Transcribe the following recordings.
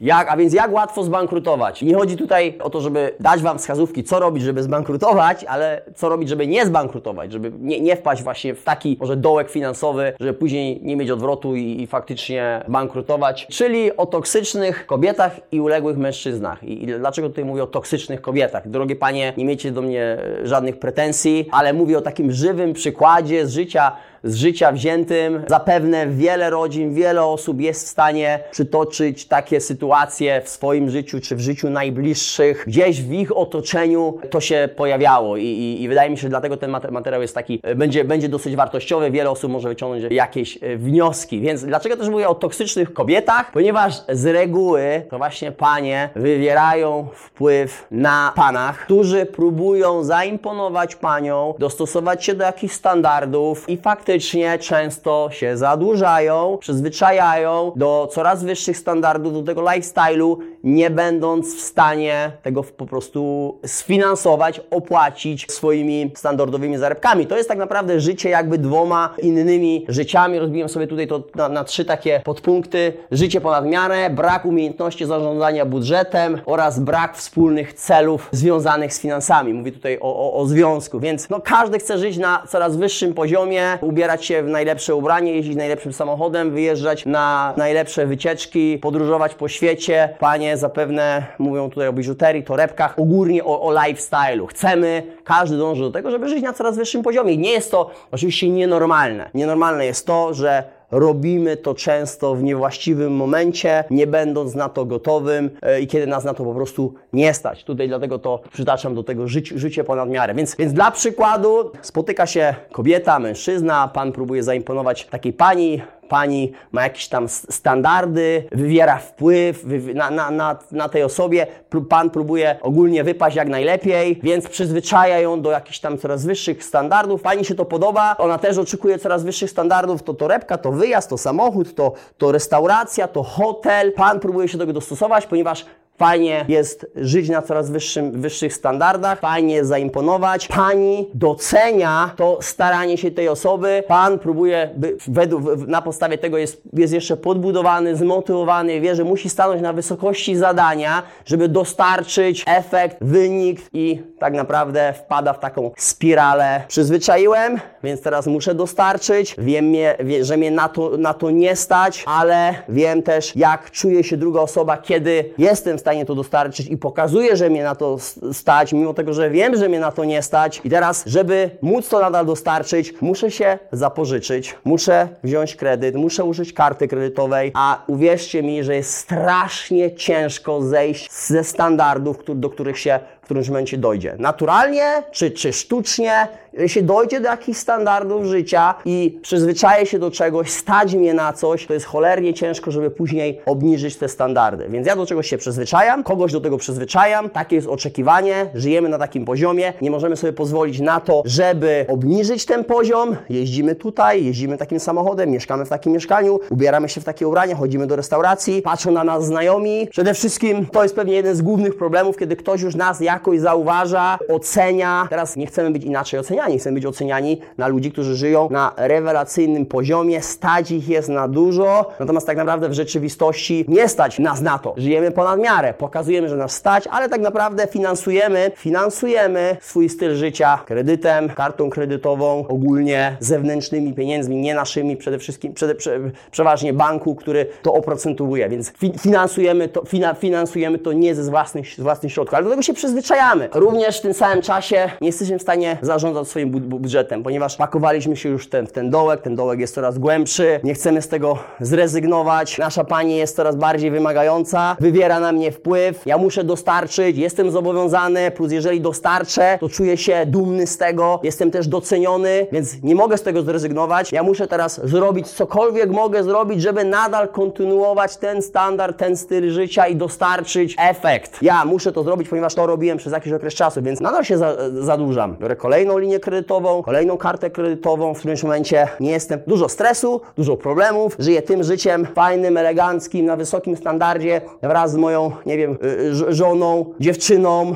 Jak, a więc jak łatwo zbankrutować? Nie chodzi tutaj o to, żeby dać Wam wskazówki, co robić, żeby zbankrutować, ale co robić, żeby nie zbankrutować, żeby nie, nie wpaść właśnie w taki może dołek finansowy, żeby później nie mieć odwrotu i, i faktycznie bankrutować. Czyli o toksycznych kobietach i uległych mężczyznach. I, I dlaczego tutaj mówię o toksycznych kobietach? Drogie Panie, nie miejcie do mnie e, żadnych pretensji, ale mówię o takim żywym przykładzie z życia z życia wziętym. Zapewne wiele rodzin, wiele osób jest w stanie przytoczyć takie sytuacje w swoim życiu czy w życiu najbliższych. Gdzieś w ich otoczeniu to się pojawiało i, i, i wydaje mi się, że dlatego ten materiał jest taki, e, będzie, będzie dosyć wartościowy. Wiele osób może wyciągnąć jakieś e, wnioski. Więc dlaczego też mówię o toksycznych kobietach? Ponieważ z reguły to właśnie panie wywierają wpływ na panach, którzy próbują zaimponować panią, dostosować się do jakichś standardów i faktycznie faktycznie często się zadłużają, przyzwyczajają do coraz wyższych standardów, do tego lifestyle'u, nie będąc w stanie tego po prostu sfinansować, opłacić swoimi standardowymi zarobkami. To jest tak naprawdę życie jakby dwoma innymi życiami. Rozbiłem sobie tutaj to na, na trzy takie podpunkty. Życie ponad miarę, brak umiejętności zarządzania budżetem oraz brak wspólnych celów związanych z finansami. Mówię tutaj o, o, o związku, więc no, każdy chce żyć na coraz wyższym poziomie, ubierać się w najlepsze ubranie, jeździć najlepszym samochodem, wyjeżdżać na najlepsze wycieczki, podróżować po świecie. Panie zapewne mówią tutaj o biżuterii, torebkach, ogólnie o, o lifestyle'u. Chcemy, każdy dąży do tego, żeby żyć na coraz wyższym poziomie. Nie jest to oczywiście nienormalne. Nienormalne jest to, że robimy to często w niewłaściwym momencie, nie będąc na to gotowym e, i kiedy nas na to po prostu nie stać. Tutaj dlatego to przytaczam do tego życie, ponad miarę. Więc, więc dla przykładu spotyka się kobieta, mężczyzna, pan próbuje zaimponować takiej pani, pani ma jakieś tam standardy, wywiera wpływ na, na, na, na tej osobie, pan próbuje ogólnie wypaść jak najlepiej, więc przyzwyczaja ją do jakichś tam coraz wyższych standardów. Pani się to podoba, ona też oczekuje coraz wyższych standardów, to torebka, to wyjazd, to samochód, to, to restauracja, to hotel. Pan próbuje się do tego dostosować, ponieważ Fajnie jest żyć na coraz wyższym, wyższych standardach, fajnie zaimponować. Pani docenia to staranie się tej osoby. Pan próbuje, by, według, na podstawie tego jest, jest jeszcze podbudowany, zmotywowany, wie, że musi stanąć na wysokości zadania, żeby dostarczyć efekt, wynik i tak naprawdę wpada w taką spiralę. Przyzwyczaiłem, więc teraz muszę dostarczyć. Wiem, że mnie na to, na to nie stać, ale wiem też, jak czuje się druga osoba, kiedy jestem w stanie to dostarczyć i pokazuję, że mnie na to stać, mimo tego, że wiem, że mnie na to nie stać. I teraz, żeby móc to nadal dostarczyć, muszę się zapożyczyć, muszę wziąć kredyt, muszę użyć karty kredytowej, a uwierzcie mi, że jest strasznie ciężko zejść ze standardów, do których się którymś momencie dojdzie. Naturalnie czy, czy sztucznie, jeśli dojdzie do jakichś standardów życia i przyzwyczaję się do czegoś, stać mnie na coś, to jest cholernie ciężko, żeby później obniżyć te standardy. Więc ja do czegoś się przyzwyczajam, kogoś do tego przyzwyczajam, takie jest oczekiwanie, żyjemy na takim poziomie, nie możemy sobie pozwolić na to, żeby obniżyć ten poziom. Jeździmy tutaj, jeździmy takim samochodem, mieszkamy w takim mieszkaniu, ubieramy się w takie ubrania, chodzimy do restauracji, patrzą na nas znajomi. Przede wszystkim to jest pewnie jeden z głównych problemów, kiedy ktoś już nas jakoś zauważa, ocenia. Teraz nie chcemy być inaczej oceniani. Chcemy być oceniani na ludzi, którzy żyją na rewelacyjnym poziomie, stać ich jest na dużo, natomiast tak naprawdę w rzeczywistości nie stać nas na to. Żyjemy ponad miarę, pokazujemy, że nas stać, ale tak naprawdę finansujemy, finansujemy swój styl życia kredytem, kartą kredytową, ogólnie zewnętrznymi pieniędzmi, nie naszymi, przede wszystkim, przede, prze, przeważnie banku, który to oprocentowuje, więc fi, finansujemy, to, fina, finansujemy to nie ze własnych, z własnych środków, ale do tego się przyzwyczajamy. Również w tym samym czasie nie jesteśmy w stanie zarządzać swoim budżetem, ponieważ pakowaliśmy się już ten, w ten dołek, ten dołek jest coraz głębszy, nie chcemy z tego zrezygnować, nasza pani jest coraz bardziej wymagająca, wywiera na mnie wpływ, ja muszę dostarczyć, jestem zobowiązany, plus jeżeli dostarczę, to czuję się dumny z tego, jestem też doceniony, więc nie mogę z tego zrezygnować, ja muszę teraz zrobić cokolwiek mogę zrobić, żeby nadal kontynuować ten standard, ten styl życia i dostarczyć efekt. Ja muszę to zrobić, ponieważ to robię przez jakiś okres czasu, więc nadal się za, zadłużam. Biorę kolejną linię kredytową, kolejną kartę kredytową, w którymś momencie nie jestem, dużo stresu, dużo problemów, żyję tym życiem fajnym, eleganckim, na wysokim standardzie, wraz z moją, nie wiem, y, ż- żoną, dziewczyną y,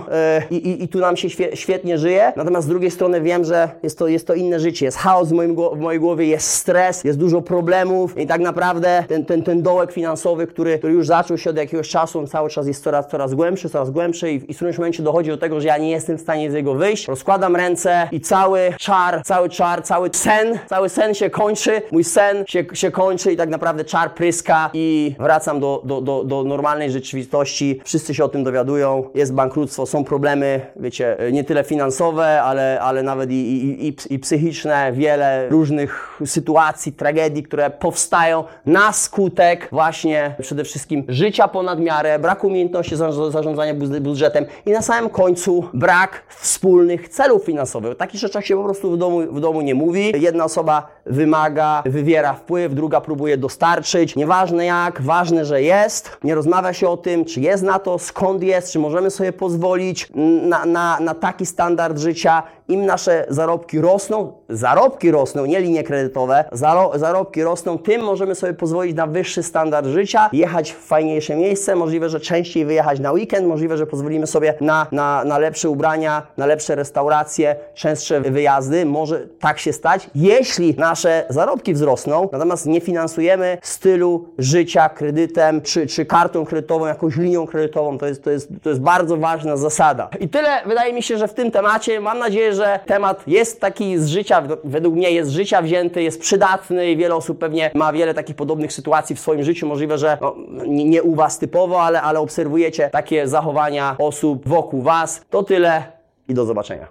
i, i, i tu nam się świe, świetnie żyje. Natomiast z drugiej strony wiem, że jest to, jest to inne życie, jest chaos w, moim, w mojej głowie, jest stres, jest dużo problemów i tak naprawdę ten, ten, ten dołek finansowy, który, który już zaczął się od jakiegoś czasu, on cały czas jest coraz, coraz głębszy, coraz głębszy i, i w którymś momencie dochodzi do tego, że ja nie jestem w stanie z niego wyjść. Rozkładam ręce i cały czar, cały czar, cały sen, cały sen się kończy, mój sen się, się kończy i tak naprawdę czar pryska i wracam do, do, do, do normalnej rzeczywistości. Wszyscy się o tym dowiadują, jest bankructwo, są problemy, wiecie, nie tyle finansowe, ale, ale nawet i, i, i, i psychiczne, wiele różnych sytuacji, tragedii, które powstają na skutek właśnie przede wszystkim życia ponad miarę, braku umiejętności za- zarządzania budżetem i na samym końcu brak wspólnych celów finansowych. O takich rzeczach się po prostu w domu, w domu nie mówi. Jedna osoba wymaga, wywiera wpływ, druga próbuje dostarczyć. Nieważne jak, ważne, że jest. Nie rozmawia się o tym, czy jest na to, skąd jest, czy możemy sobie pozwolić na, na, na taki standard życia. Im nasze zarobki rosną, zarobki rosną, nie linie kredytowe, zaro, zarobki rosną, tym możemy sobie pozwolić na wyższy standard życia, jechać w fajniejsze miejsce, możliwe, że częściej wyjechać na weekend, możliwe, że pozwolimy sobie na, na, na lepsze ubrania, na lepsze restauracje, częstsze wyjazdy. Może tak się stać, jeśli nasze zarobki wzrosną, natomiast nie finansujemy stylu życia kredytem czy, czy kartą kredytową, jakąś linią kredytową. To jest, to, jest, to jest bardzo ważna zasada. I tyle wydaje mi się, że w tym temacie. Mam nadzieję, że temat jest taki z życia, według mnie jest z życia wzięty, jest przydatny i wiele osób pewnie ma wiele takich podobnych sytuacji w swoim życiu. Możliwe, że no, nie, u Was typowo, ale, ale obserwujecie takie zachowania osób wokół Was. To tyle i do zobaczenia.